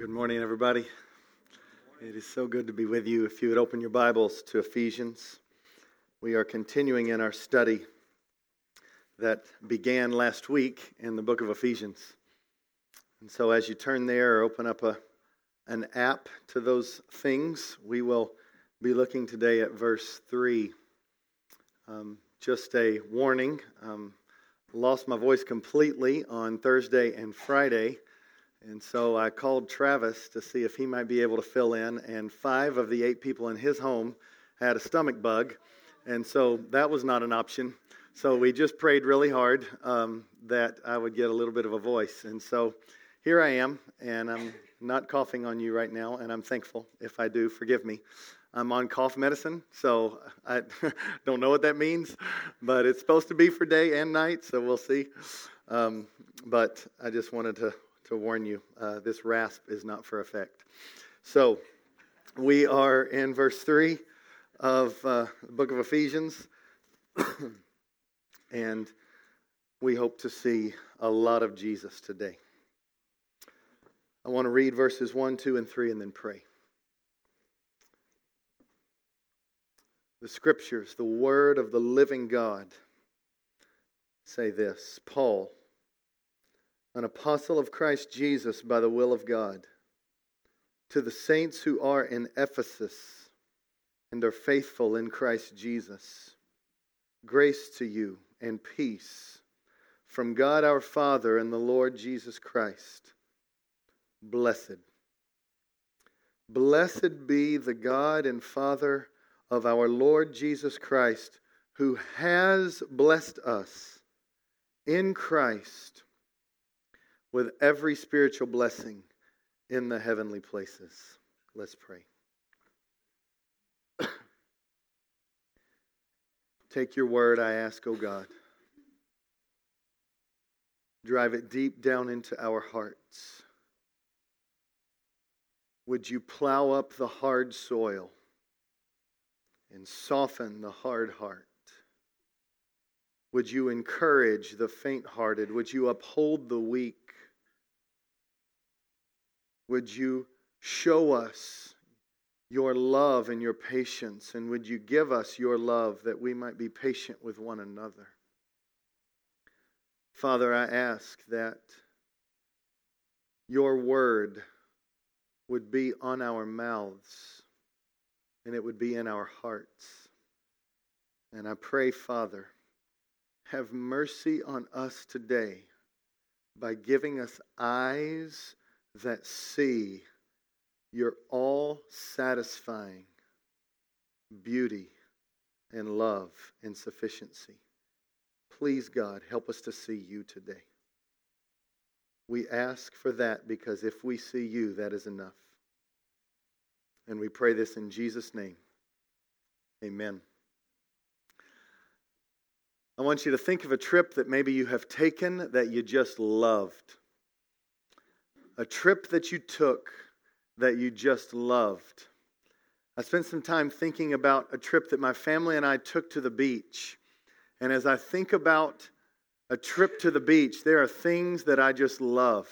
Good morning, everybody. It is so good to be with you. If you would open your Bibles to Ephesians, we are continuing in our study that began last week in the book of Ephesians. And so, as you turn there or open up a, an app to those things, we will be looking today at verse 3. Um, just a warning um, lost my voice completely on Thursday and Friday. And so I called Travis to see if he might be able to fill in, and five of the eight people in his home had a stomach bug, and so that was not an option. So we just prayed really hard um, that I would get a little bit of a voice. And so here I am, and I'm not coughing on you right now, and I'm thankful. If I do, forgive me. I'm on cough medicine, so I don't know what that means, but it's supposed to be for day and night, so we'll see. Um, but I just wanted to to warn you uh, this rasp is not for effect. So, we are in verse 3 of uh, the book of Ephesians, and we hope to see a lot of Jesus today. I want to read verses 1, 2, and 3 and then pray. The scriptures, the word of the living God, say this Paul an apostle of Christ Jesus by the will of God, to the saints who are in Ephesus and are faithful in Christ Jesus, grace to you and peace from God our Father and the Lord Jesus Christ. Blessed. Blessed be the God and Father of our Lord Jesus Christ, who has blessed us in Christ with every spiritual blessing in the heavenly places. Let's pray. Take your word, I ask, O oh God. Drive it deep down into our hearts. Would you plow up the hard soil and soften the hard heart? Would you encourage the faint hearted? Would you uphold the weak? Would you show us your love and your patience? And would you give us your love that we might be patient with one another? Father, I ask that your word would be on our mouths and it would be in our hearts. And I pray, Father, have mercy on us today by giving us eyes that see your all satisfying beauty and love and sufficiency. Please, God, help us to see you today. We ask for that because if we see you, that is enough. And we pray this in Jesus' name. Amen. I want you to think of a trip that maybe you have taken that you just loved a trip that you took that you just loved. I spent some time thinking about a trip that my family and I took to the beach. And as I think about a trip to the beach, there are things that I just love.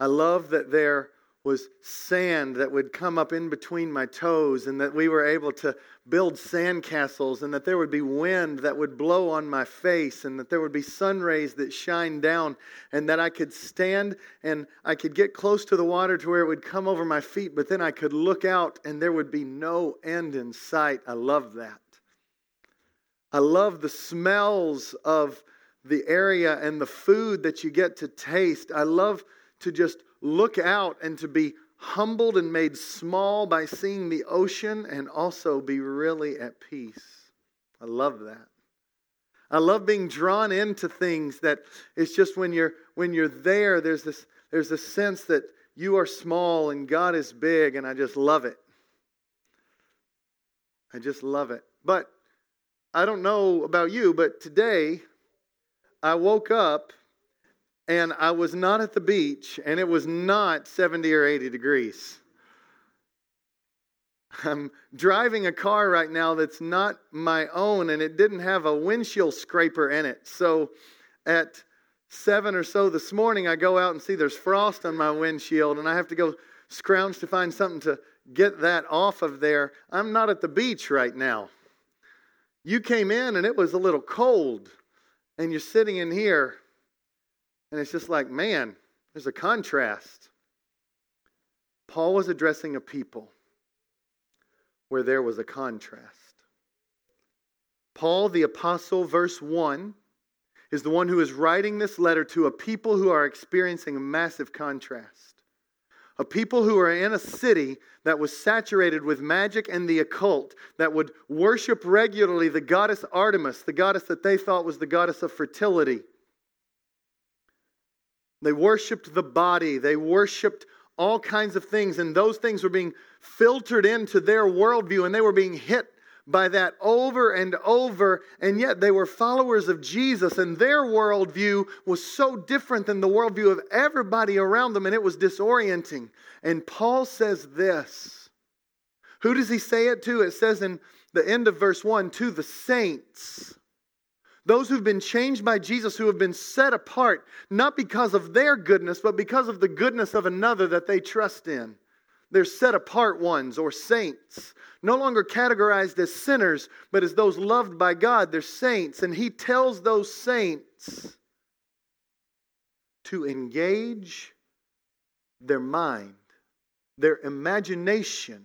I love that there was sand that would come up in between my toes, and that we were able to build sand castles, and that there would be wind that would blow on my face, and that there would be sun rays that shine down, and that I could stand and I could get close to the water to where it would come over my feet, but then I could look out and there would be no end in sight. I love that. I love the smells of the area and the food that you get to taste. I love to just look out and to be humbled and made small by seeing the ocean and also be really at peace. I love that. I love being drawn into things that it's just when you're when you're there there's this there's a sense that you are small and God is big and I just love it. I just love it. But I don't know about you, but today I woke up and I was not at the beach, and it was not 70 or 80 degrees. I'm driving a car right now that's not my own, and it didn't have a windshield scraper in it. So at seven or so this morning, I go out and see there's frost on my windshield, and I have to go scrounge to find something to get that off of there. I'm not at the beach right now. You came in and it was a little cold, and you're sitting in here, and it's just like, man, there's a contrast. Paul was addressing a people where there was a contrast. Paul the Apostle, verse 1, is the one who is writing this letter to a people who are experiencing a massive contrast. A people who are in a city that was saturated with magic and the occult, that would worship regularly the goddess Artemis, the goddess that they thought was the goddess of fertility. They worshiped the body, they worshiped all kinds of things, and those things were being filtered into their worldview, and they were being hit by that over and over, and yet they were followers of Jesus, and their worldview was so different than the worldview of everybody around them, and it was disorienting. And Paul says this. Who does he say it to? It says in the end of verse 1 to the saints. Those who've been changed by Jesus, who have been set apart, not because of their goodness, but because of the goodness of another that they trust in. They're set apart ones or saints, no longer categorized as sinners, but as those loved by God. They're saints. And he tells those saints to engage their mind, their imagination,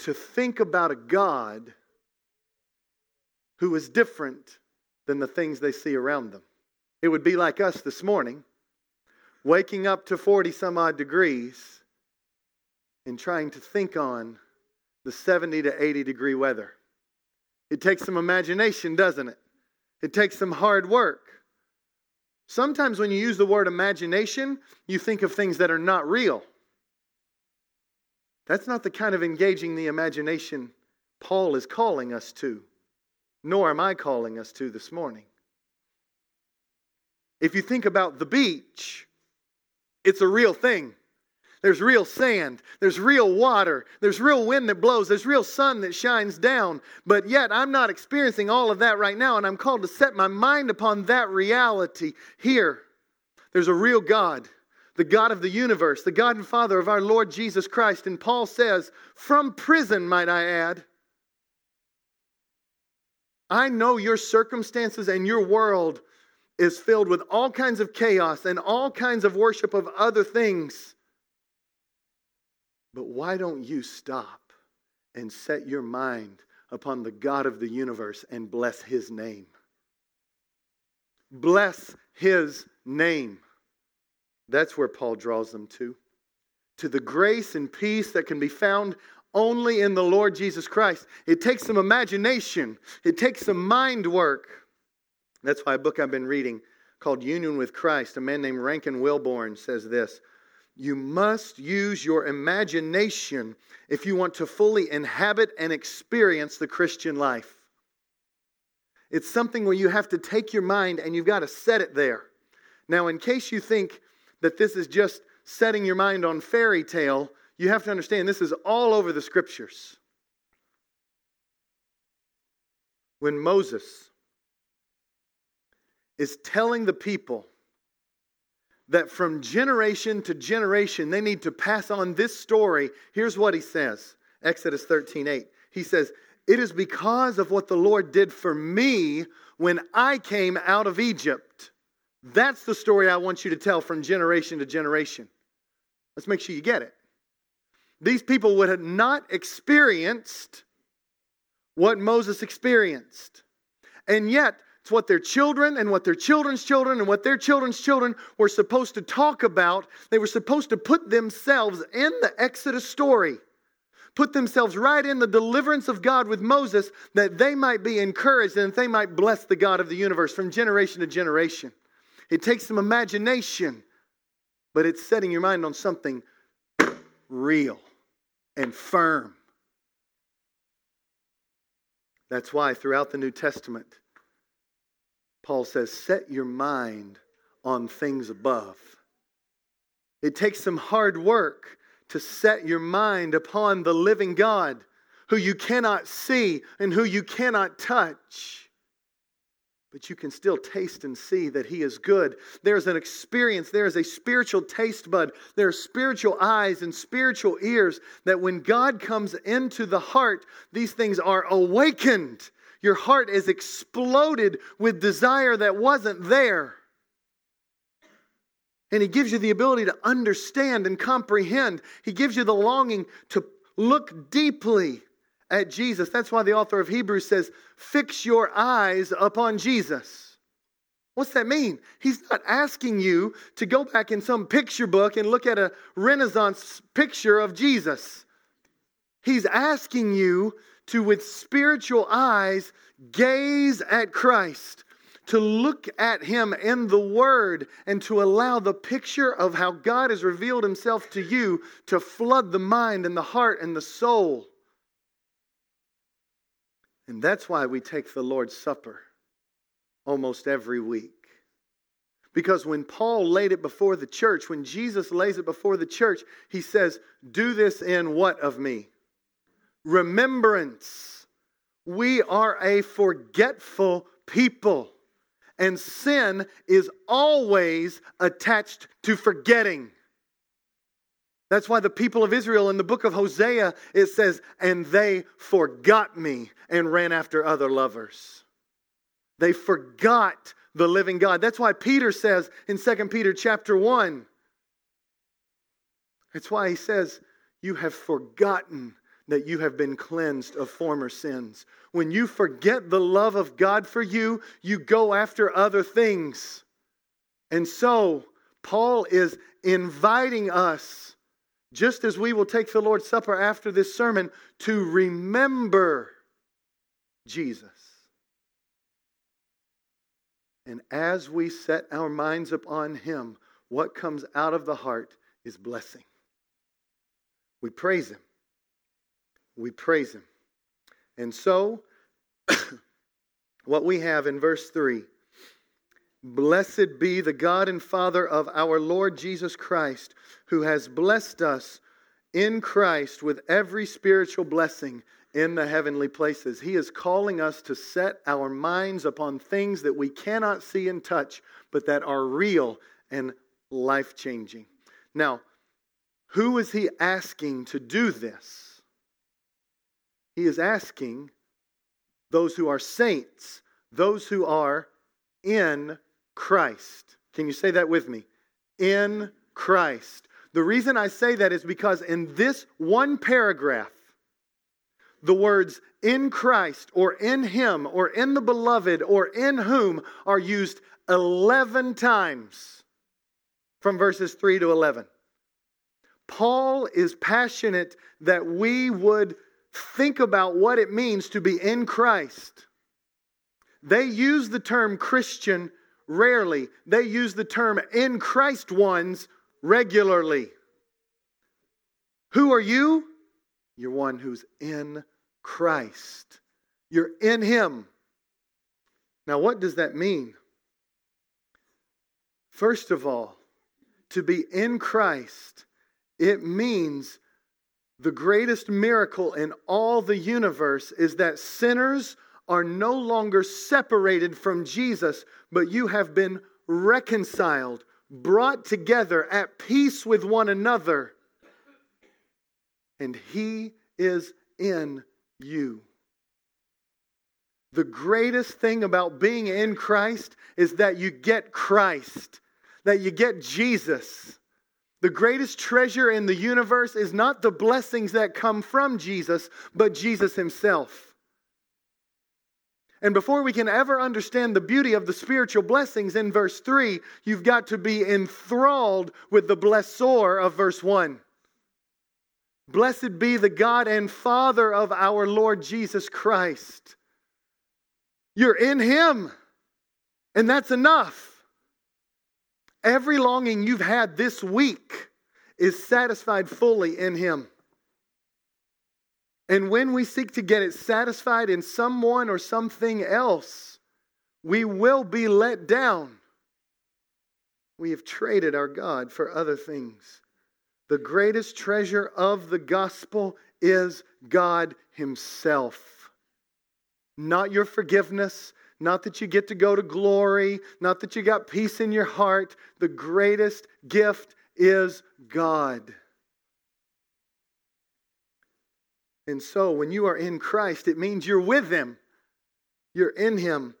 to think about a God who is different than the things they see around them. It would be like us this morning, waking up to 40 some odd degrees and trying to think on the 70 to 80 degree weather. It takes some imagination, doesn't it? It takes some hard work. Sometimes when you use the word imagination, you think of things that are not real. That's not the kind of engaging the imagination Paul is calling us to nor am I calling us to this morning. If you think about the beach, it's a real thing. There's real sand. There's real water. There's real wind that blows. There's real sun that shines down. But yet, I'm not experiencing all of that right now, and I'm called to set my mind upon that reality here. There's a real God, the God of the universe, the God and Father of our Lord Jesus Christ. And Paul says, from prison, might I add, I know your circumstances and your world is filled with all kinds of chaos and all kinds of worship of other things. But why don't you stop and set your mind upon the God of the universe and bless his name? Bless his name. That's where Paul draws them to. To the grace and peace that can be found only in the Lord Jesus Christ. It takes some imagination, it takes some mind work. That's why a book I've been reading called Union with Christ, a man named Rankin Wilbourne says this You must use your imagination if you want to fully inhabit and experience the Christian life. It's something where you have to take your mind and you've got to set it there. Now, in case you think that this is just setting your mind on fairy tale, you have to understand this is all over the scriptures. When Moses is telling the people that from generation to generation they need to pass on this story, here's what he says Exodus 13 8. He says, It is because of what the Lord did for me when I came out of Egypt. That's the story I want you to tell from generation to generation. Let's make sure you get it these people would have not experienced what Moses experienced. And yet, it's what their children and what their children's children and what their children's children were supposed to talk about. They were supposed to put themselves in the Exodus story, put themselves right in the deliverance of God with Moses, that they might be encouraged and that they might bless the God of the universe from generation to generation. It takes some imagination, but it's setting your mind on something real and firm. That's why throughout the New Testament, Paul says, set your mind on things above. It takes some hard work to set your mind upon the living God who you cannot see and who you cannot touch. But you can still taste and see that He is good. There's an experience, there is a spiritual taste bud, there are spiritual eyes and spiritual ears that when God comes into the heart, these things are awakened. Your heart is exploded with desire that wasn't there. And He gives you the ability to understand and comprehend. He gives you the longing to look deeply at Jesus. That's why the author of Hebrews says, Fix your eyes upon Jesus. What's that mean? He's not asking you to go back in some picture book and look at a Renaissance picture of Jesus. He's asking you to, with spiritual eyes, gaze at Christ, to look at Him in the Word, and to allow the picture of how God has revealed Himself to you to flood the mind and the heart and the soul. And that's why we take the Lord's Supper almost every week. Because when Paul laid it before the church, when Jesus lays it before the church, he says, Do this in what of me? Remembrance. We are a forgetful people, and sin is always attached to forgetting. That's why the people of Israel in the book of Hosea, it says, and they forgot me and ran after other lovers. They forgot the living God. That's why Peter says in 2 Peter chapter 1, that's why he says, You have forgotten that you have been cleansed of former sins. When you forget the love of God for you, you go after other things. And so, Paul is inviting us just as we will take the Lord's Supper after this sermon, to remember Jesus. And as we set our minds upon Him, what comes out of the heart is blessing. We praise Him. We praise Him. And so, what we have in verse 3 Blessed be the God and Father of our Lord Jesus Christ, who has blessed us in Christ with every spiritual blessing in the heavenly places. He is calling us to set our minds upon things that we cannot see and touch, but that are real and life changing. Now, who is he asking to do this? He is asking those who are saints, those who are in Christ. Can you say that with me? In Christ. The reason I say that is because in this one paragraph, the words in Christ or in Him or in the beloved or in whom are used 11 times from verses 3 to 11. Paul is passionate that we would think about what it means to be in Christ. They use the term Christian rarely. They use the term in Christ ones regularly. Who are you? You're one who's in Christ. You're in Him. Now, what does that mean? First of all, to be in Christ, it means the greatest miracle in all the universe is that sinners are no longer separated from Jesus, but you have been reconciled, brought together at peace with one another. And He is in you. The greatest thing about being in Christ is that you get Christ, that you get Jesus. The greatest treasure in the universe is not the blessings that come from Jesus, but Jesus Himself. And before we can ever understand the beauty of the spiritual blessings in verse 3, you've got to be enthralled with the blessor of verse 1. Blessed be the God and Father of our Lord Jesus Christ. You're in Him, and that's enough. Every longing you've had this week is satisfied fully in Him. And when we seek to get it satisfied in someone or something else, we will be let down. We have traded our God for other things. The greatest treasure of the gospel is God Himself. Not your forgiveness, Not that you get to go to glory, not that you got peace in your heart. The greatest gift is God. And so when you are in Christ, it means you're with Him, you're in Him.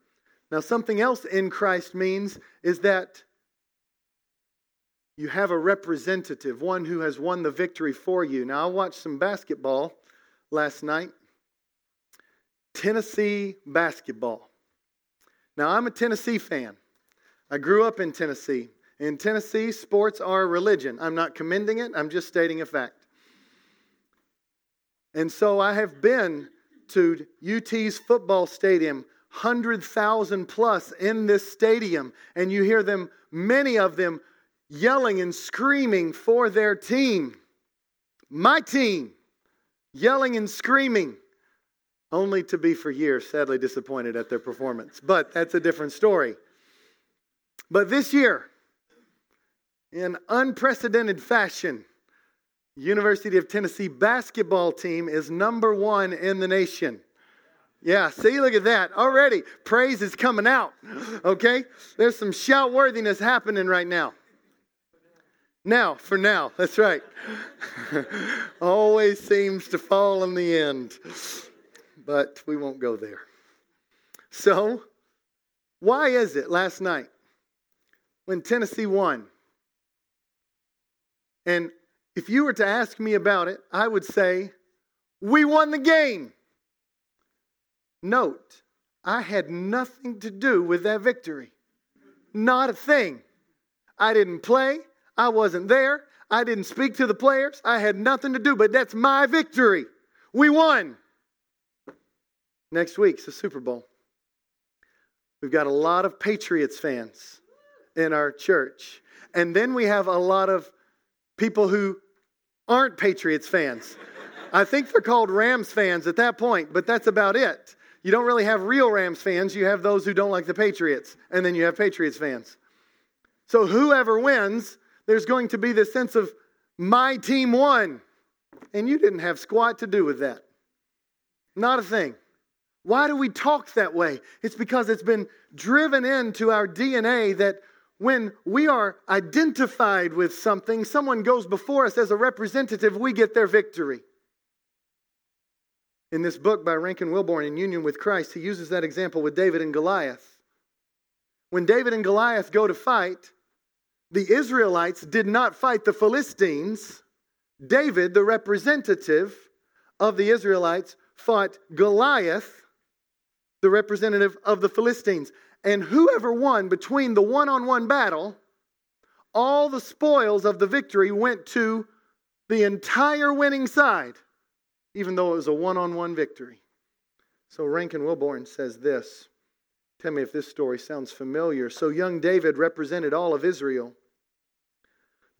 Now, something else in Christ means is that you have a representative, one who has won the victory for you. Now, I watched some basketball last night. Tennessee basketball. Now, I'm a Tennessee fan. I grew up in Tennessee. In Tennessee, sports are a religion. I'm not commending it, I'm just stating a fact. And so I have been to UT's football stadium, 100,000 plus in this stadium, and you hear them, many of them, yelling and screaming for their team. My team, yelling and screaming, only to be for years sadly disappointed at their performance. But that's a different story. But this year, in unprecedented fashion, University of Tennessee basketball team is number one in the nation. Yeah, see, look at that. Already, praise is coming out. Okay? There's some shout worthiness happening right now. Now, for now, that's right. Always seems to fall in the end. But we won't go there. So, why is it last night when Tennessee won? And if you were to ask me about it, I would say, we won the game. Note, I had nothing to do with that victory. Not a thing. I didn't play. I wasn't there. I didn't speak to the players. I had nothing to do, but that's my victory. We won. Next week's the Super Bowl. We've got a lot of Patriots fans in our church. And then we have a lot of people who aren't Patriots fans. I think they're called Rams fans at that point, but that's about it. You don't really have real Rams fans. You have those who don't like the Patriots, and then you have Patriots fans. So whoever wins, there's going to be this sense of my team won. And you didn't have squat to do with that. Not a thing. Why do we talk that way? It's because it's been driven into our DNA that when we are identified with something, someone goes before us as a representative, we get their victory. In this book by Rankin Wilbourne, In Union with Christ, he uses that example with David and Goliath. When David and Goliath go to fight, the Israelites did not fight the Philistines. David, the representative of the Israelites, fought Goliath, the representative of the Philistines. And whoever won between the one on one battle, all the spoils of the victory went to the entire winning side, even though it was a one on one victory. So Rankin Wilbourne says this. Tell me if this story sounds familiar. So young David represented all of Israel.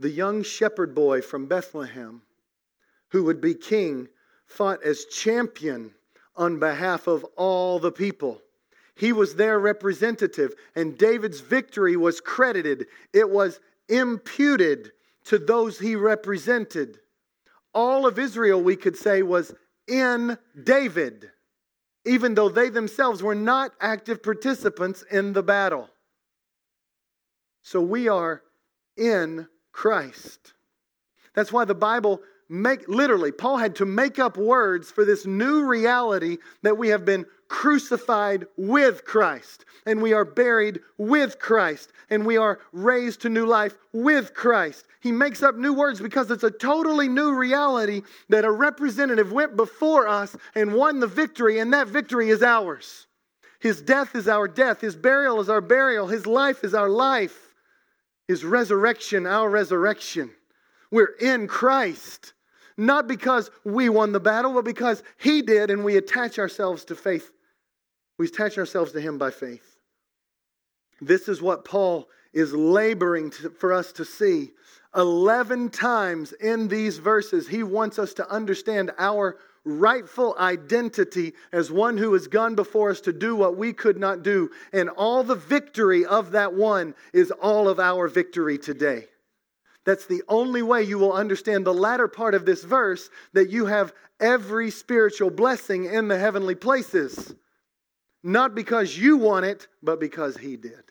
The young shepherd boy from Bethlehem, who would be king, fought as champion on behalf of all the people. He was their representative, and David's victory was credited, it was imputed to those he represented. All of Israel, we could say, was in David, even though they themselves were not active participants in the battle. So we are in Christ. That's why the Bible make literally Paul had to make up words for this new reality that we have been crucified with Christ and we are buried with Christ and we are raised to new life with Christ. He makes up new words because it's a totally new reality that a representative went before us and won the victory and that victory is ours. His death is our death, his burial is our burial, his life is our life, his resurrection our resurrection. We're in Christ. Not because we won the battle, but because He did, and we attach ourselves to faith. We attach ourselves to Him by faith. This is what Paul is laboring to, for us to see. 11 times in these verses, he wants us to understand our rightful identity as one who has gone before us to do what we could not do. And all the victory of that one is all of our victory today. That's the only way you will understand the latter part of this verse that you have every spiritual blessing in the heavenly places. not because you want it, but because He did.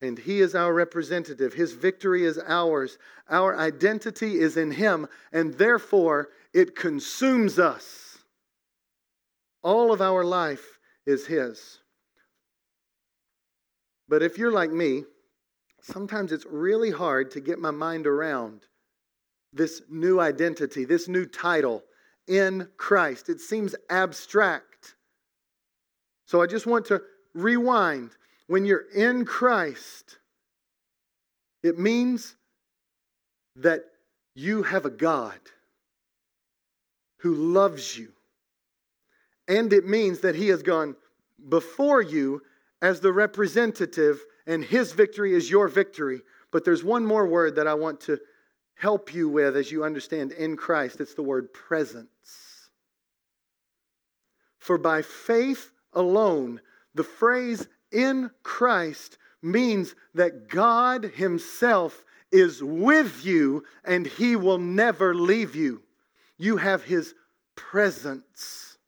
And He is our representative. His victory is ours. Our identity is in Him, and therefore it consumes us. All of our life is His. But if you're like me, sometimes it's really hard to get my mind around this new identity, this new title in Christ. It seems abstract. So I just want to rewind. When you're in Christ, it means that you have a God who loves you. And it means that He has gone before you as the representative, and His victory is your victory. But there's one more word that I want to help you with as you understand in Christ. It's the word presence. For by faith alone, the phrase in Christ means that God Himself is with you and He will never leave you. You have His presence.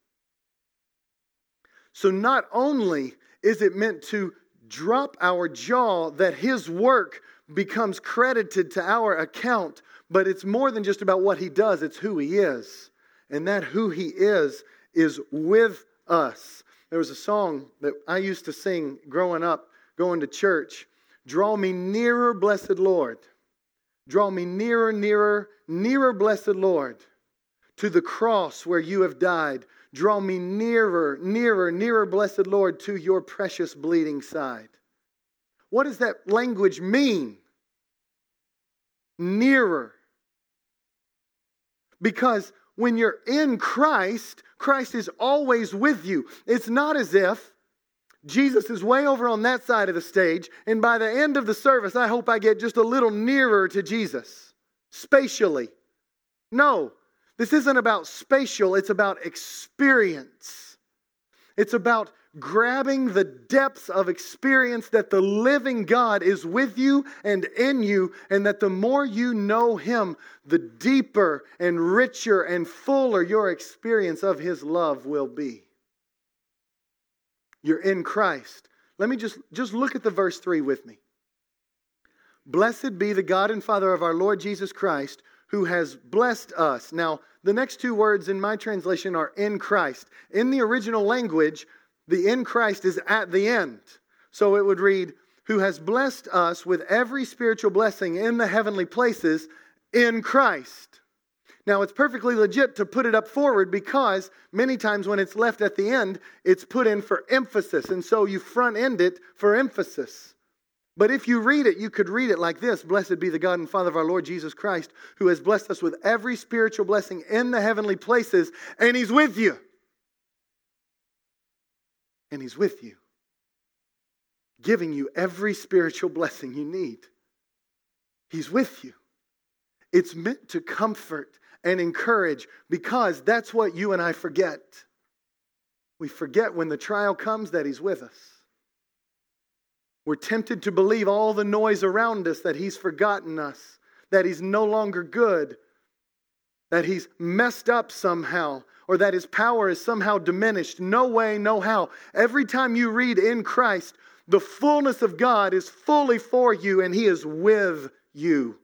So not only is it meant to drop our jaw that His work becomes credited to our account, but it's more than just about what he does, it's who he is. And that who he is is with us. There was a song that I used to sing growing up, going to church. Draw me nearer, blessed Lord. Draw me nearer, nearer, nearer, blessed Lord, to the cross where you have died. Draw me nearer, nearer, nearer, blessed Lord, to your precious bleeding side. What does that language mean? Nearer. Because when you're in Christ, Christ is always with you. It's not as if Jesus is way over on that side of the stage, and by the end of the service, I hope I get just a little nearer to Jesus spatially. No, this isn't about spatial, it's about experience. It's about grabbing the depths of experience that the living God is with you and in you, and that the more you know Him, the deeper and richer and fuller your experience of His love will be. You're in Christ. Let me just, just look at the verse 3 with me. Blessed be the God and Father of our Lord Jesus Christ, who has blessed us. Now, the next two words in my translation are in Christ. In the original language, the in Christ is at the end. So it would read, Who has blessed us with every spiritual blessing in the heavenly places in Christ. Now, it's perfectly legit to put it up forward because many times when it's left at the end, it's put in for emphasis. And so you front end it for emphasis. But if you read it, you could read it like this Blessed be the God and Father of our Lord Jesus Christ, who has blessed us with every spiritual blessing in the heavenly places, and He's with you and He's with you, giving you every spiritual blessing you need. He's with you. It's meant to comfort and encourage because that's what you and I forget. We forget when the trial comes that He's with us. We're tempted to believe all the noise around us that He's forgotten us, that He's no longer good, that He's messed up somehow, or that his power is somehow diminished. No way, no how. Every time you read in Christ, the fullness of God is fully for you and he is with you.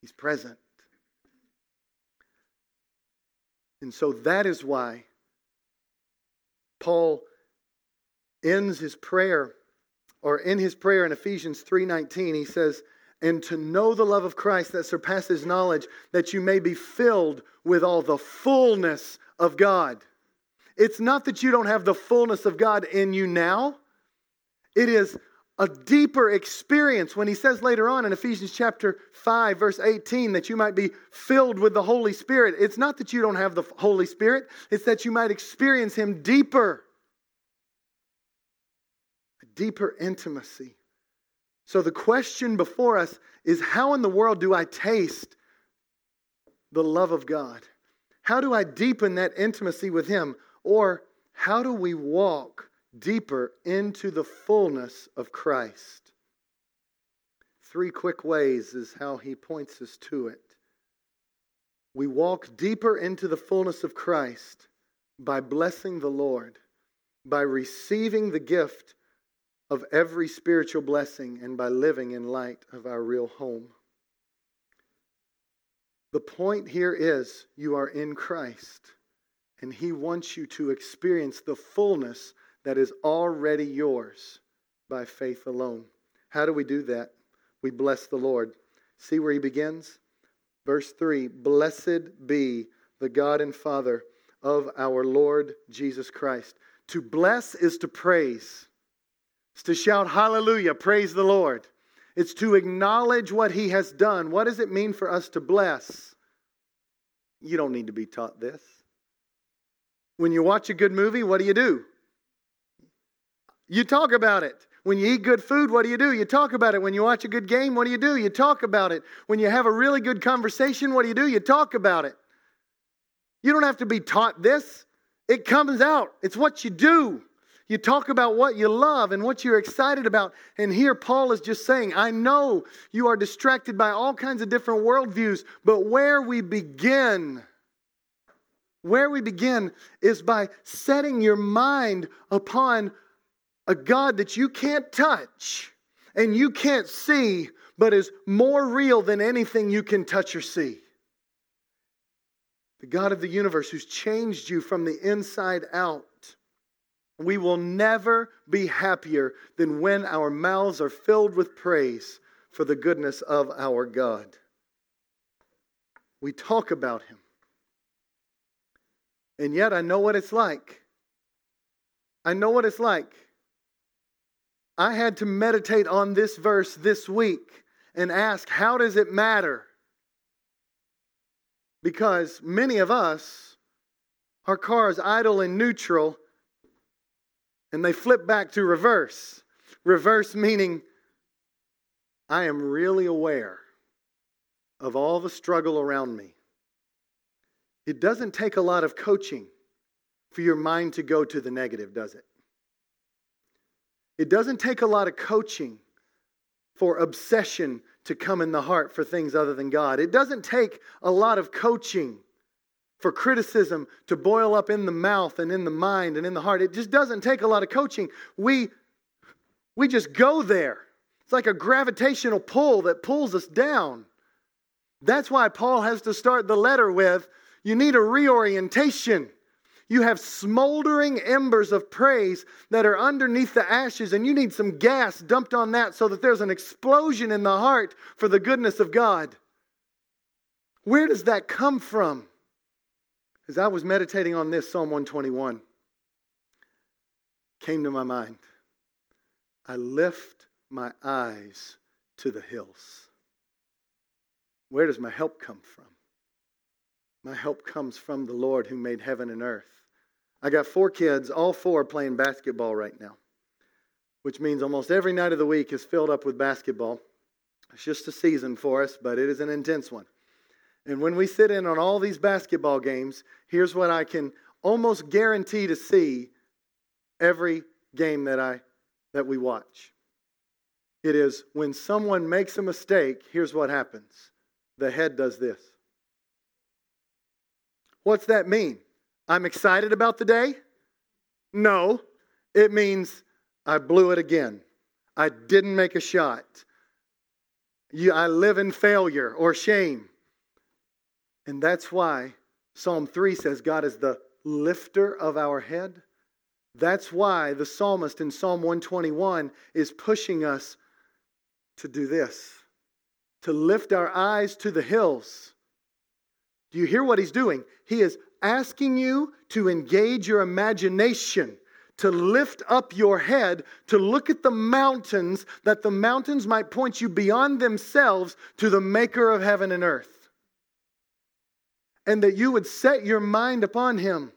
He's present. And so that is why Paul ends his prayer or in his prayer in Ephesians 3:19 he says and to know the love of Christ that surpasses knowledge that you may be filled with all the fullness of God. It's not that you don't have the fullness of God in you now, it is a deeper experience when he says later on in Ephesians chapter 5, verse 18, that you might be filled with the Holy Spirit. It's not that you don't have the Holy Spirit, it's that you might experience him deeper. Deeper intimacy. So the question before us is how in the world do I taste the love of God? How do I deepen that intimacy with Him? Or how do we walk deeper into the fullness of Christ? Three quick ways is how He points us to it. We walk deeper into the fullness of Christ by blessing the Lord. by receiving the gift of every spiritual blessing and by living in light of our real home. The point here is you are in Christ, and He wants you to experience the fullness that is already yours by faith alone. How do we do that? We bless the Lord. See where He begins? Verse 3 Blessed be the God and Father of our Lord Jesus Christ. To bless is to praise. It's to shout hallelujah, praise the Lord. It's to acknowledge what he has done. What does it mean for us to bless? You don't need to be taught this. When you watch a good movie, what do you do? You talk about it. When you eat good food, what do you do? You talk about it. When you watch a good game, what do you do? You talk about it. When you have a really good conversation, what do you do? You talk about it. You don't have to be taught this. It comes out. It's what you do. You talk about what you love and what you're excited about. And here Paul is just saying, I know you are distracted by all kinds of different worldviews, but where we begin, where we begin is by setting your mind upon a God that you can't touch and you can't see, but is more real than anything you can touch or see. The God of the universe who's changed you from the inside out. We will never be happier than when our mouths are filled with praise for the goodness of our God. We talk about Him. And yet, I know what it's like. I know what it's like. I had to meditate on this verse this week and ask, how does it matter? Because many of us, our cars idle in neutral and they flip back to reverse. Reverse meaning, I am really aware of all the struggle around me. It doesn't take a lot of coaching for your mind to go to the negative, does it? It doesn't take a lot of coaching for obsession to come in the heart for things other than God. It doesn't take a lot of coaching for criticism to boil up in the mouth and in the mind and in the heart. It just doesn't take a lot of coaching. We, we just go there. It's like a gravitational pull that pulls us down. That's why Paul has to start the letter with you need a reorientation. You have smoldering embers of praise that are underneath the ashes, and you need some gas dumped on that so that there's an explosion in the heart for the goodness of God. Where does that come from? As I was meditating on this, Psalm 121 came to my mind. I lift my eyes to the hills. Where does my help come from? My help comes from the Lord who made heaven and earth. I got four kids, all four playing basketball right now, which means almost every night of the week is filled up with basketball. It's just a season for us, but it is an intense one. And when we sit in on all these basketball games, here's what I can almost guarantee to see every game that I that we watch. It is when someone makes a mistake, here's what happens. The head does this. What's that mean? I'm excited about the day? No. It means I blew it again. I didn't make a shot. You, I live in failure or shame. And that's why Psalm 3 says God is the lifter of our head. That's why the psalmist in Psalm 121 is pushing us to do this to lift our eyes to the hills. Do you hear what he's doing? He is asking you to engage your imagination, to lift up your head, to look at the mountains, that the mountains might point you beyond themselves to the maker of heaven and earth and that you would set your mind upon him.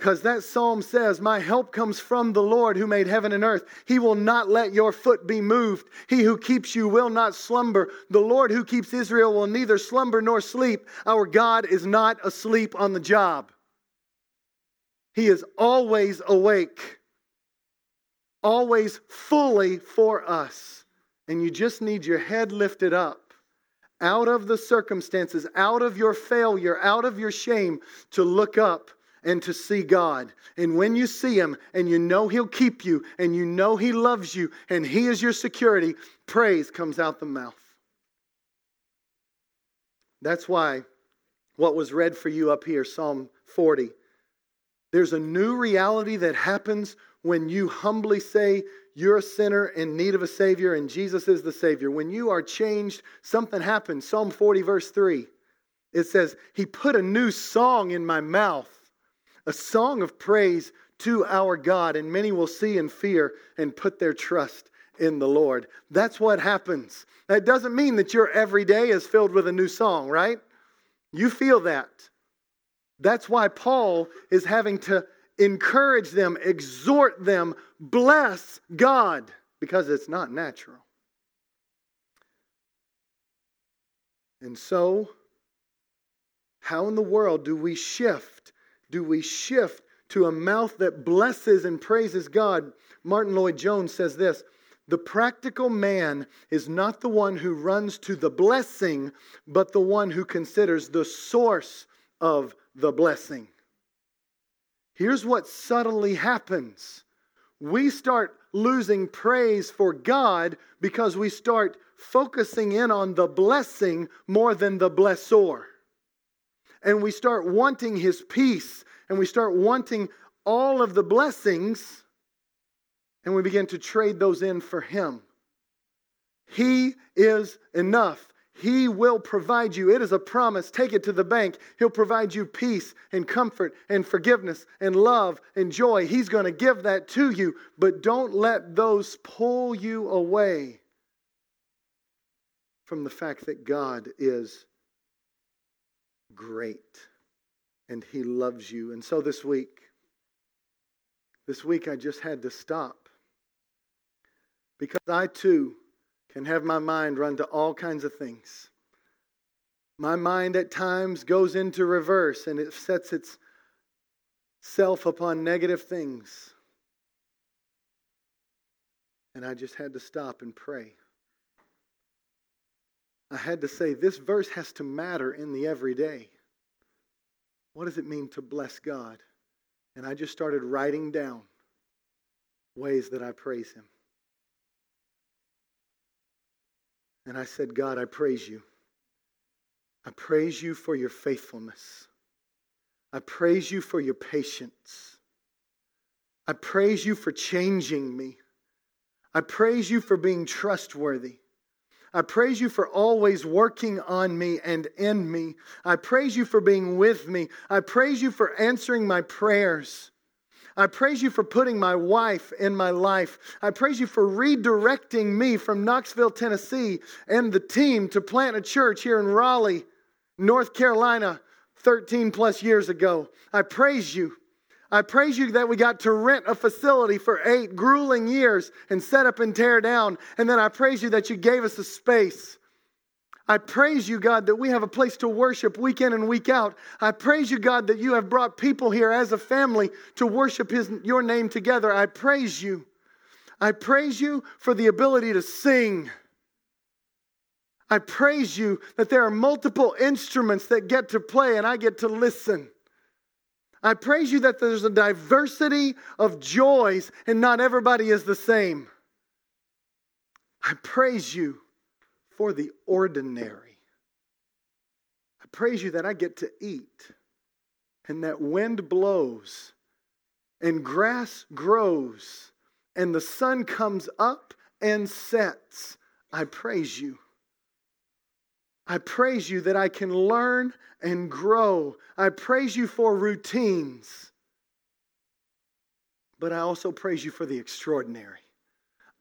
Because that psalm says, My help comes from the Lord who made heaven and earth. He will not let your foot be moved. He who keeps you will not slumber. The Lord who keeps Israel will neither slumber nor sleep. Our God is not asleep on the job, He is always awake, always fully for us. And you just need your head lifted up out of the circumstances, out of your failure, out of your shame, to look up and to see God. And when you see Him and you know He'll keep you and you know He loves you and He is your security, praise comes out the mouth. That's why what was read for you up here, Psalm 40, there's a new reality that happens when you humbly say, You're a sinner in need of a Savior, and Jesus is the Savior. When you are changed, something happens. Psalm 40, verse 3, it says, He put a new song in my mouth, a song of praise to our God, and many will see and fear and put their trust in the Lord. That's what happens. That doesn't mean that your every day is filled with a new song, right? You feel that. That's why Paul is having to encourage them, exhort them, bless God, because it's not natural. And so, how in the world do we shift? Do we shift to a mouth that blesses and praises God? Martyn Lloyd-Jones says this The practical man is not the one who runs to the blessing, but the one who considers the source of the blessing. Here's what subtly happens we start losing praise for God because we start focusing in on the blessing more than the blessor. And we start wanting His peace and we start wanting all of the blessings and we begin to trade those in for Him. He is enough. He will provide you. It is a promise. Take it to the bank. He'll provide you peace and comfort and forgiveness and love and joy. He's going to give that to you, but don't let those pull you away from the fact that God is great and He loves you. And so this week, this week I just had to stop because I too can have my mind run to all kinds of things. My mind at times goes into reverse and it sets itself upon negative things. And I just had to stop and pray. I had to say, this verse has to matter in the everyday. What does it mean to bless God? And I just started writing down ways that I praise Him. And I said, God, I praise you. I praise you for your faithfulness. I praise you for your patience. I praise you for changing me. I praise you for being trustworthy. I praise you for always working on me and in me. I praise you for being with me. I praise you for answering my prayers. I praise you for putting my wife in my life. I praise you for redirecting me from Knoxville, Tennessee, and the team to plant a church here in Raleigh, North Carolina, 13 plus years ago. I praise you. I praise you that we got to rent a facility for eight grueling years and set up and tear down. And then I praise you that you gave us a space I praise you, God, that we have a place to worship week in and week out. I praise you, God, that you have brought people here as a family to worship his, your name together. I praise you. I praise you for the ability to sing. I praise you that there are multiple instruments that get to play and I get to listen. I praise you that there's a diversity of joys and not everybody is the same. I praise you for the ordinary. I praise you that I get to eat and that wind blows and grass grows and the sun comes up and sets. I praise you. I praise you that I can learn and grow. I praise you for routines. But I also praise you for the extraordinary.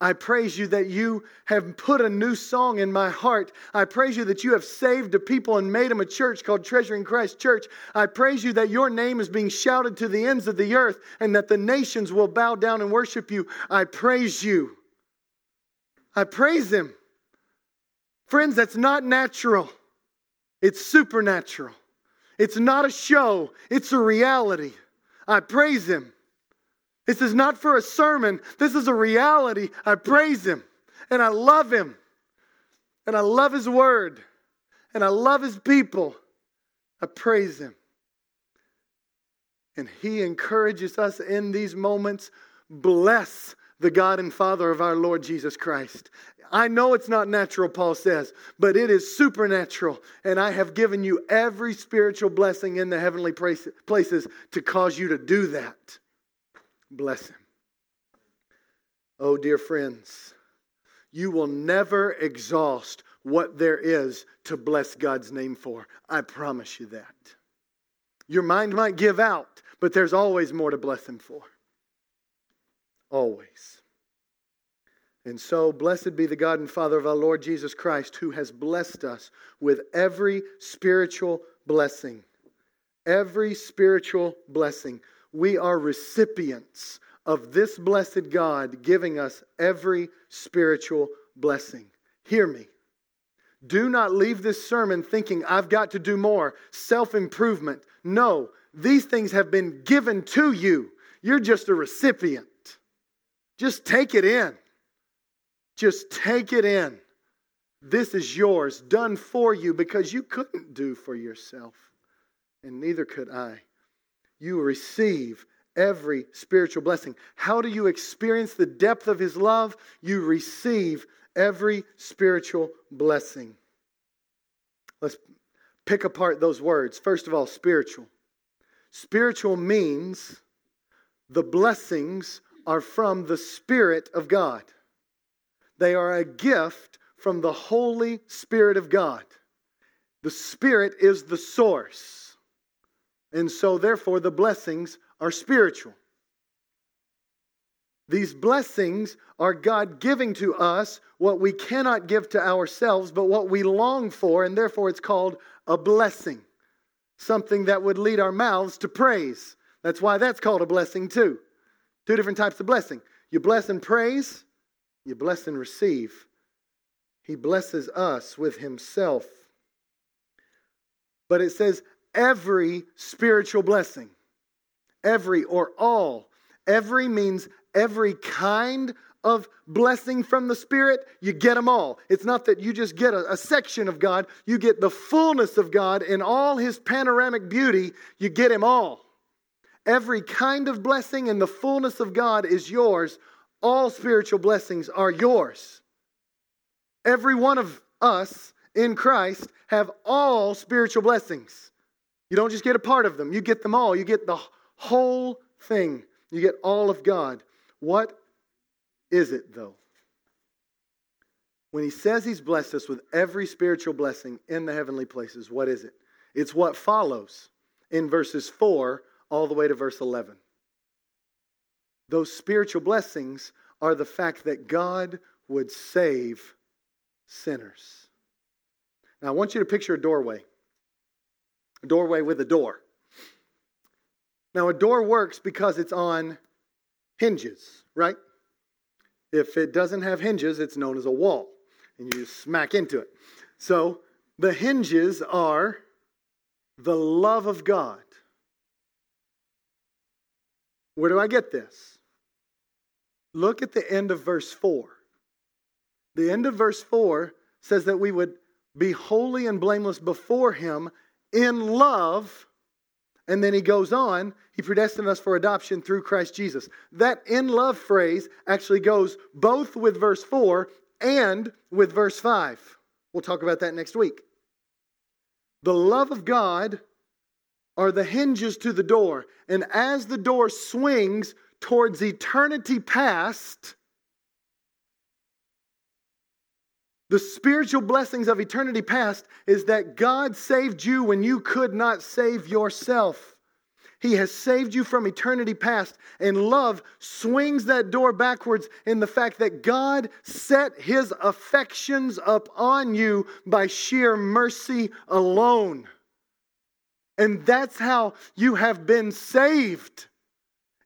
I praise you that you have put a new song in my heart. I praise you that you have saved a people and made them a church called Treasuring Christ Church. I praise you that your name is being shouted to the ends of the earth and that the nations will bow down and worship you. I praise you. I praise Him. Friends, that's not natural, it's supernatural. It's not a show, it's a reality. I praise Him. This is not for a sermon. This is a reality. I praise Him and I love Him and I love His Word and I love His people. I praise Him. And he encourages us in these moments bless the God and Father of our Lord Jesus Christ. I know it's not natural, Paul says, but it is supernatural. And I have given you every spiritual blessing in the heavenly places to cause you to do that. Bless him. Oh, dear friends, you will never exhaust what there is to bless God's name for. I promise you that. Your mind might give out, but there's always more to bless Him for. Always. And so, blessed be the God and Father of our Lord Jesus Christ, who has blessed us with every spiritual blessing. Every spiritual blessing. We are recipients of this blessed God giving us every spiritual blessing. Hear me. Do not leave this sermon thinking, I've got to do more, self improvement. No, these things have been given to you. You're just a recipient. Just take it in. Just take it in. This is yours, done for you because you couldn't do for yourself, and neither could I. You receive every spiritual blessing. How do you experience the depth of His love? You receive every spiritual blessing. Let's pick apart those words. First of all, spiritual. Spiritual means the blessings are from the Spirit of God. They are a gift from the Holy Spirit of God. The Spirit is the source. And so, therefore, the blessings are spiritual. These blessings are God giving to us what we cannot give to ourselves, but what we long for, and therefore it's called a blessing. Something that would lead our mouths to praise. That's why that's called a blessing, too. Two different types of blessing. You bless and praise, you bless and receive. He blesses us with Himself. But it says every spiritual blessing, every or all. Every means every kind of blessing from the Spirit, you get them all. It's not that you just get a, a, section of God, you get the fullness of God in all His panoramic beauty, you get Him all. Every kind of blessing and the fullness of God is yours. All spiritual blessings are yours. Every one of us in Christ have all spiritual blessings. You don't just get a part of them, you get them all. You get the whole thing. You get all of God. What is it, though? When he says he's blessed us with every spiritual blessing in the heavenly places, what is it? It's what follows in verses 4 all the way to verse 11. Those spiritual blessings are the fact that God would save sinners. Now, I want you to picture a doorway, a doorway with a door. Now, a door works because it's on hinges, right? If it doesn't have hinges, it's known as a wall, and you smack into it. So the hinges are the love of God. Where do I get this? Look at the end of verse 4. The end of verse 4 says that we would be holy and blameless before Him in love and then he goes on, he predestined us for adoption through Christ Jesus. That in love phrase actually goes both with verse 4 and with verse 5. We'll talk about that next week. The love of God are the hinges to the door. And as the door swings towards eternity past, The spiritual blessings of eternity past is that God saved you when you could not save yourself. He has saved you from eternity past. And love swings that door backwards in the fact that God set his affections upon you by sheer mercy alone. And that's how you have been saved,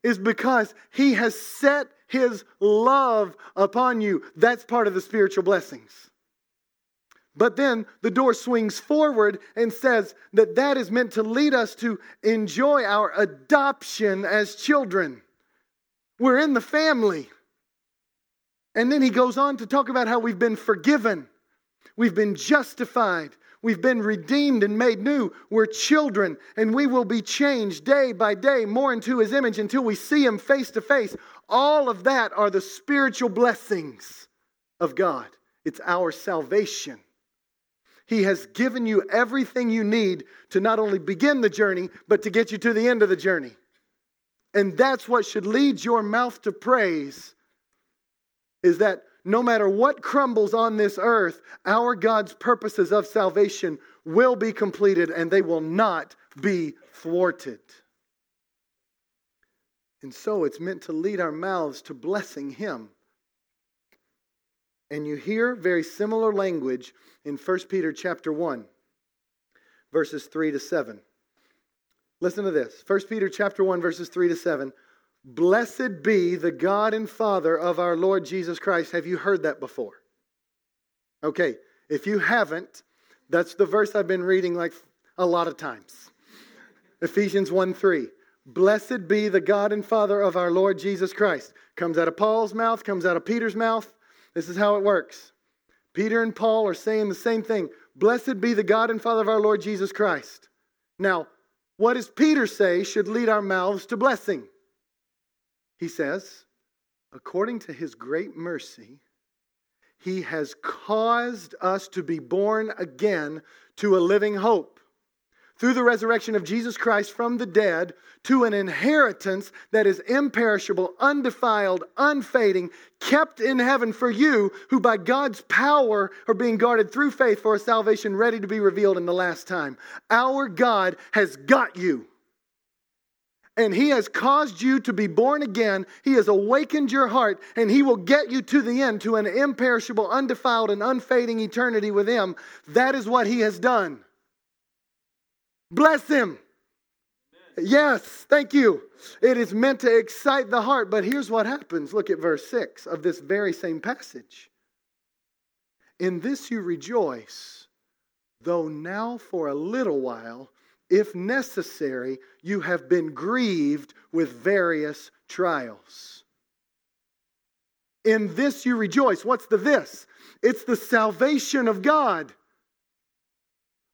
is because he has set his love upon you. That's part of the spiritual blessings. But then the door swings forward and says that that is meant to lead us to enjoy our adoption as children. We're in the family. And then he goes on to talk about how we've been forgiven, we've been justified, We've been redeemed and made new. We're children, and we will be changed day by day more into his image until we see him face to face. All of that are the spiritual blessings of God. It's our salvation. He has given you everything you need to not only begin the journey, but to get you to the end of the journey. And that's what should lead your mouth to praise is that no matter what crumbles on this earth, our God's purposes of salvation will be completed and they will not be thwarted. And so it's meant to lead our mouths to blessing Him. And you hear very similar language in 1 Peter chapter 1, verses 3 to 7. Listen to this. 1 Peter chapter 1 verses 3 to 7. Blessed be the God and Father of our Lord Jesus Christ. Have you heard that before? Okay, if you haven't, that's the verse I've been reading like a lot of times. Ephesians 1 3. Blessed be the God and Father of our Lord Jesus Christ. Comes out of Paul's mouth, comes out of Peter's mouth. This is how it works. Peter and Paul are saying the same thing. Blessed be the God and Father of our Lord Jesus Christ. Now, what does Peter say should lead our mouths to blessing? He says, according to his great mercy, he has caused us to be born again to a living hope through the resurrection of Jesus Christ from the dead to an inheritance that is imperishable, undefiled, unfading, kept in heaven for you, who by God's power are being guarded through faith for a salvation ready to be revealed in the last time. Our God has got you. And he has caused you to be born again. He has awakened your heart, and he will get you to the end, to an imperishable, undefiled, and unfading eternity with him. That is what he has done. Bless him. Amen. Yes, thank you. It is meant to excite the heart, but here's what happens. Look at verse 6 of this very same passage. In this you rejoice, though now for a little while, if necessary, you have been grieved with various trials. In this you rejoice. What's the this? It's the salvation of God.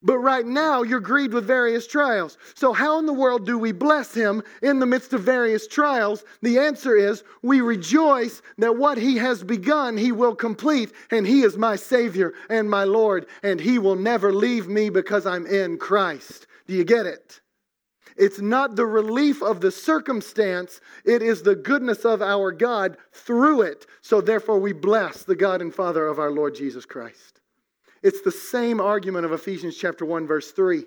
But right now, you're grieved with various trials. So, how in the world do we bless him in the midst of various trials? The answer is we rejoice that what he has begun, he will complete, and he is my Savior and my Lord, and he will never leave me because I'm in Christ. Do you get it? It's not the relief of the circumstance, it is the goodness of our God through it. So, therefore, we bless the God and Father of our Lord Jesus Christ. It's the same argument of Ephesians chapter 1 verse 3.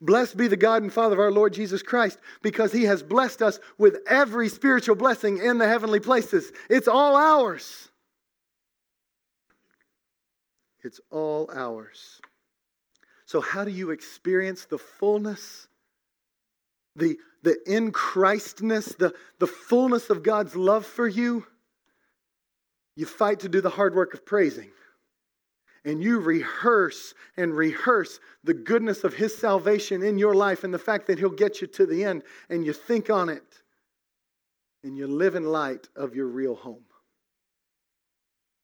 Blessed be the God and Father of our Lord Jesus Christ because he has blessed us with every spiritual blessing in the heavenly places. It's all ours. It's all ours. So, how do you experience the fullness, the, the in Christness, the, the fullness of God's love for you? You fight to do the hard work of praising and you rehearse and rehearse the goodness of His salvation in your life and the fact that He'll get you to the end, and you think on it, and you live in light of your real home.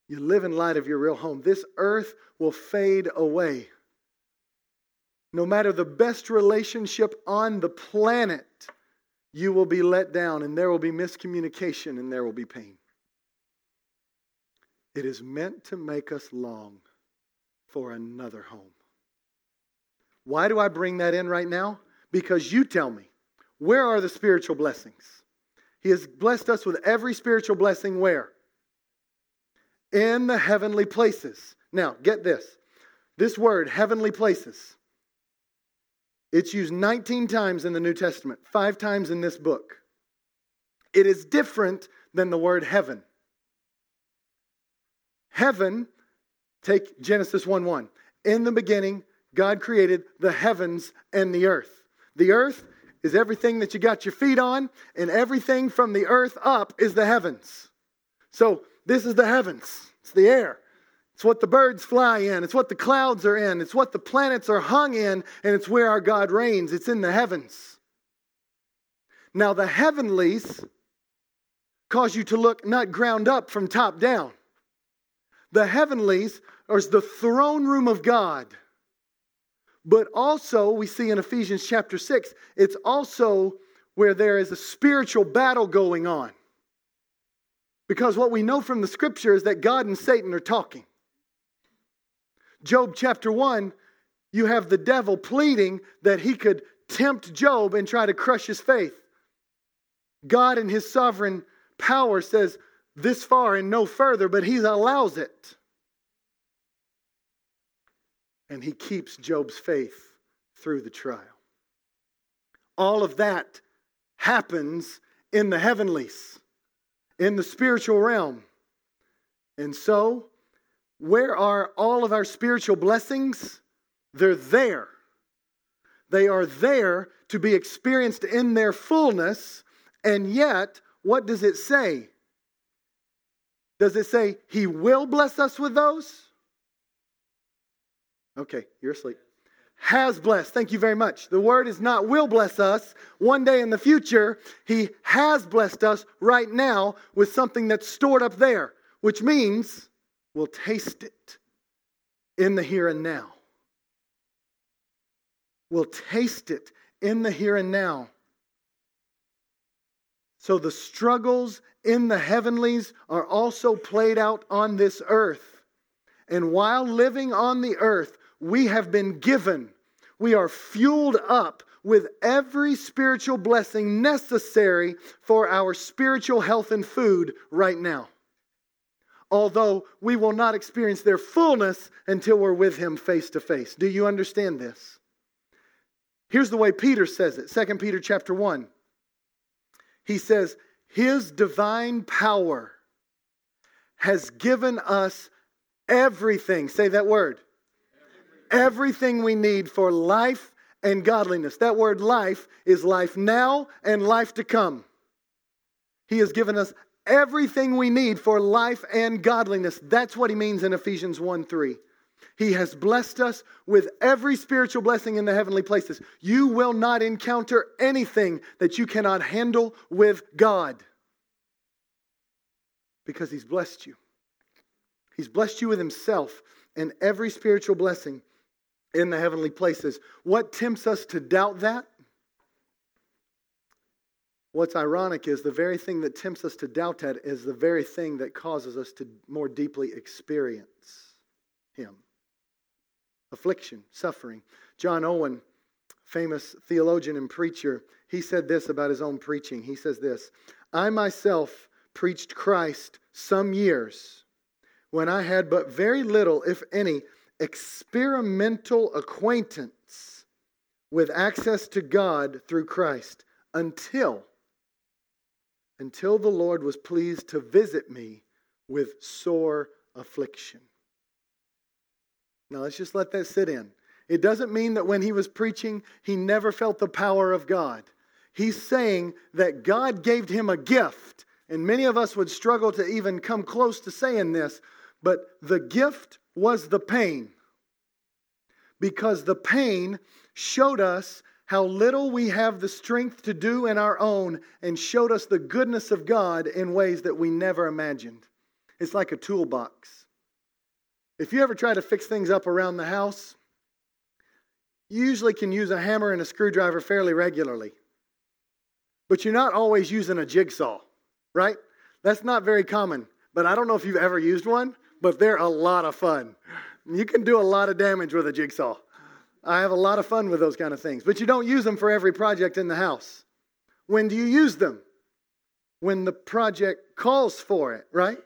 You live in light of your real home. This earth will fade away. No matter the best relationship on the planet, you will be let down, and there will be miscommunication, and there will be pain. It is meant to make us long for another home. Why do I bring that in right now? Because you tell me, where are the spiritual blessings? He has blessed us with every spiritual blessing where? In the heavenly places. Now, get this. This word, heavenly places, it's used 19 times in the New Testament, five times in this book. It is different than the word heaven. Heaven Take Genesis 1 1. In the beginning, God created the heavens and the earth. The earth is everything that you got your feet on, and everything from the earth up is the heavens. So, this is the heavens, it's the air. It's what the birds fly in. It's what the clouds are in. It's what the planets are hung in. And it's where our God reigns. It's in the heavens. Now, the heavenlies cause you to look not ground up from top down. The heavenlies is the throne room of God. But also, we see in Ephesians chapter 6, it's also where there is a spiritual battle going on. Because what we know from the scripture is that God and Satan are talking. Job chapter 1, you have the devil pleading that he could tempt Job and try to crush his faith. God, in his sovereign power, says, This far and no further, but he allows it. And he keeps Job's faith through the trial. All of that happens in the heavenlies, in the spiritual realm. And so, where are all of our spiritual blessings? They're there. They are there to be experienced in their fullness. And yet, what does it say? Does it say he will bless us with those? Okay, you're asleep. Has blessed. Thank you very much. The word is not will bless us one day in the future. He has blessed us right now with something that's stored up there, which means we'll taste it in the here and now. We'll taste it in the here and now. So the struggles in the heavenlies are also played out on this earth. And while living on the earth, we have been given, we are fueled up with every spiritual blessing necessary for our spiritual health and food right now although we will not experience their fullness until we're with him face to face. Do you understand this? Here's the way Peter says it. 2 Peter chapter 1. He says, "His divine power has given us everything." Say that word. Everything, everything we need for life and godliness. That word life is life now and life to come. He has given us everything we need for life and godliness. That's what he means in Ephesians 1 3. He has blessed us with every spiritual blessing in the heavenly places. You will not encounter anything that you cannot handle with God because He's blessed you. He's blessed you with Himself and every spiritual blessing in the heavenly places. What tempts us to doubt that? What's ironic is the very thing that tempts us to doubt that is the very thing that causes us to more deeply experience Him. Affliction, suffering. John Owen, famous theologian and preacher, he said this about his own preaching. He says this I myself preached Christ some years when I had but very little, if any, experimental acquaintance with access to God through Christ until until the Lord was pleased to visit me with sore affliction. Now, let's just let that sit in. It doesn't mean that when he was preaching, he never felt the power of God. He's saying that God gave him a gift. And many of us would struggle to even come close to saying this, but the gift was the pain. Because the pain showed us how little we have the strength to do in our own and showed us the goodness of God in ways that we never imagined. It's like a toolbox. If you ever try to fix things up around the house, you usually can use a hammer and a screwdriver fairly regularly. But you're not always using a jigsaw, right? That's not very common. But I don't know if you've ever used one, but they're a lot of fun. You can do a lot of damage with a jigsaw. I have a lot of fun with those kind of things. But you don't use them for every project in the house. When do you use them? When the project calls for it, right?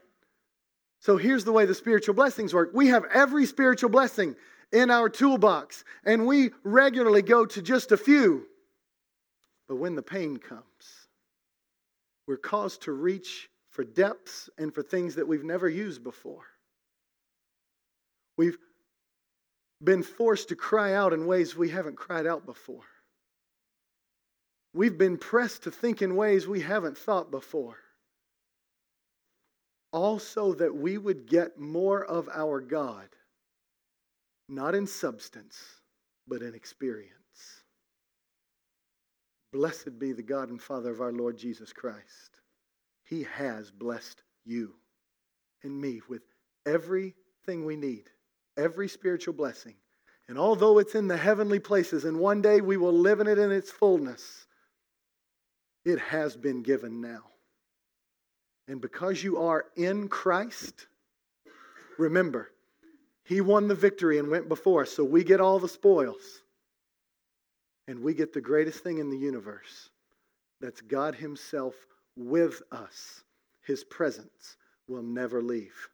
So here's the way the spiritual blessings work. We have every spiritual blessing in our toolbox, and we regularly go to just a few. But when the pain comes, we're caused to reach for depths and for things that we've never used before. We've been forced to cry out in ways we haven't cried out before. We've been pressed to think in ways we haven't thought before. Also, that we would get more of our God, not in substance, but in experience. Blessed be the God and Father of our Lord Jesus Christ. He has blessed you and me with everything we need every spiritual blessing And although it's in the heavenly places, and one day we will live in it in its fullness, it has been given now. And because you are in Christ, remember, He won the victory and went before us, so we get all the spoils. And we get the greatest thing in the universe that's God Himself with us. His presence will never leave.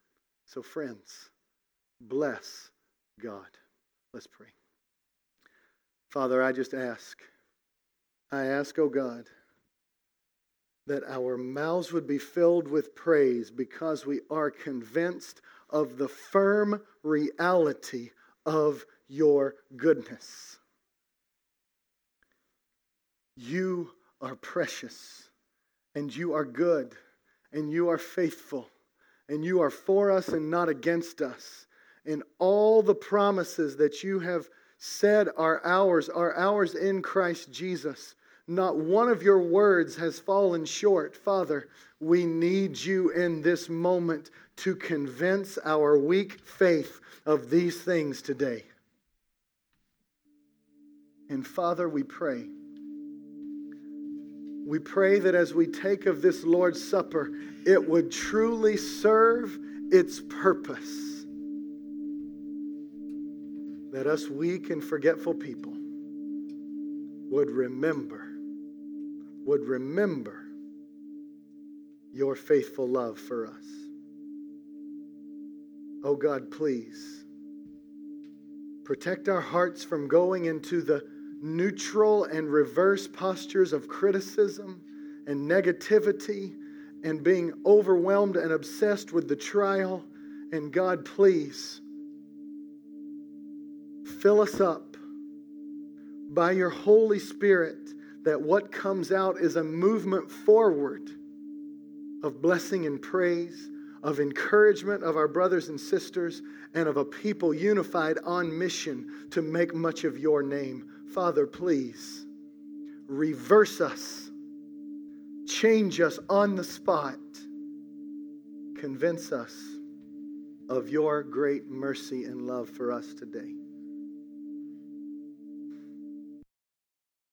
So, friends, bless God. Let's pray. Father, I just ask, I ask, oh God, that our mouths would be filled with praise because we are convinced of the firm reality of your goodness. You are precious, and you are good, and you are faithful, and you are for us and not against us. And all the promises that you have said are ours are ours in Christ Jesus. Not one of your words has fallen short. Father, we need you in this moment to convince our weak faith of these things today. And Father, we pray. We pray that as we take of this Lord's Supper, it would truly serve its purpose. That us weak and forgetful people would remember would remember your faithful love for us. Oh God, please protect our hearts from going into the neutral and reverse postures of criticism and negativity and being overwhelmed and obsessed with the trial. And God, please fill us up by your Holy Spirit that what comes out is a movement forward of blessing and praise, of encouragement of our brothers and sisters, and of a people unified on mission to make much of your name. Father, please reverse us, change us on the spot, convince us of your great mercy and love for us today.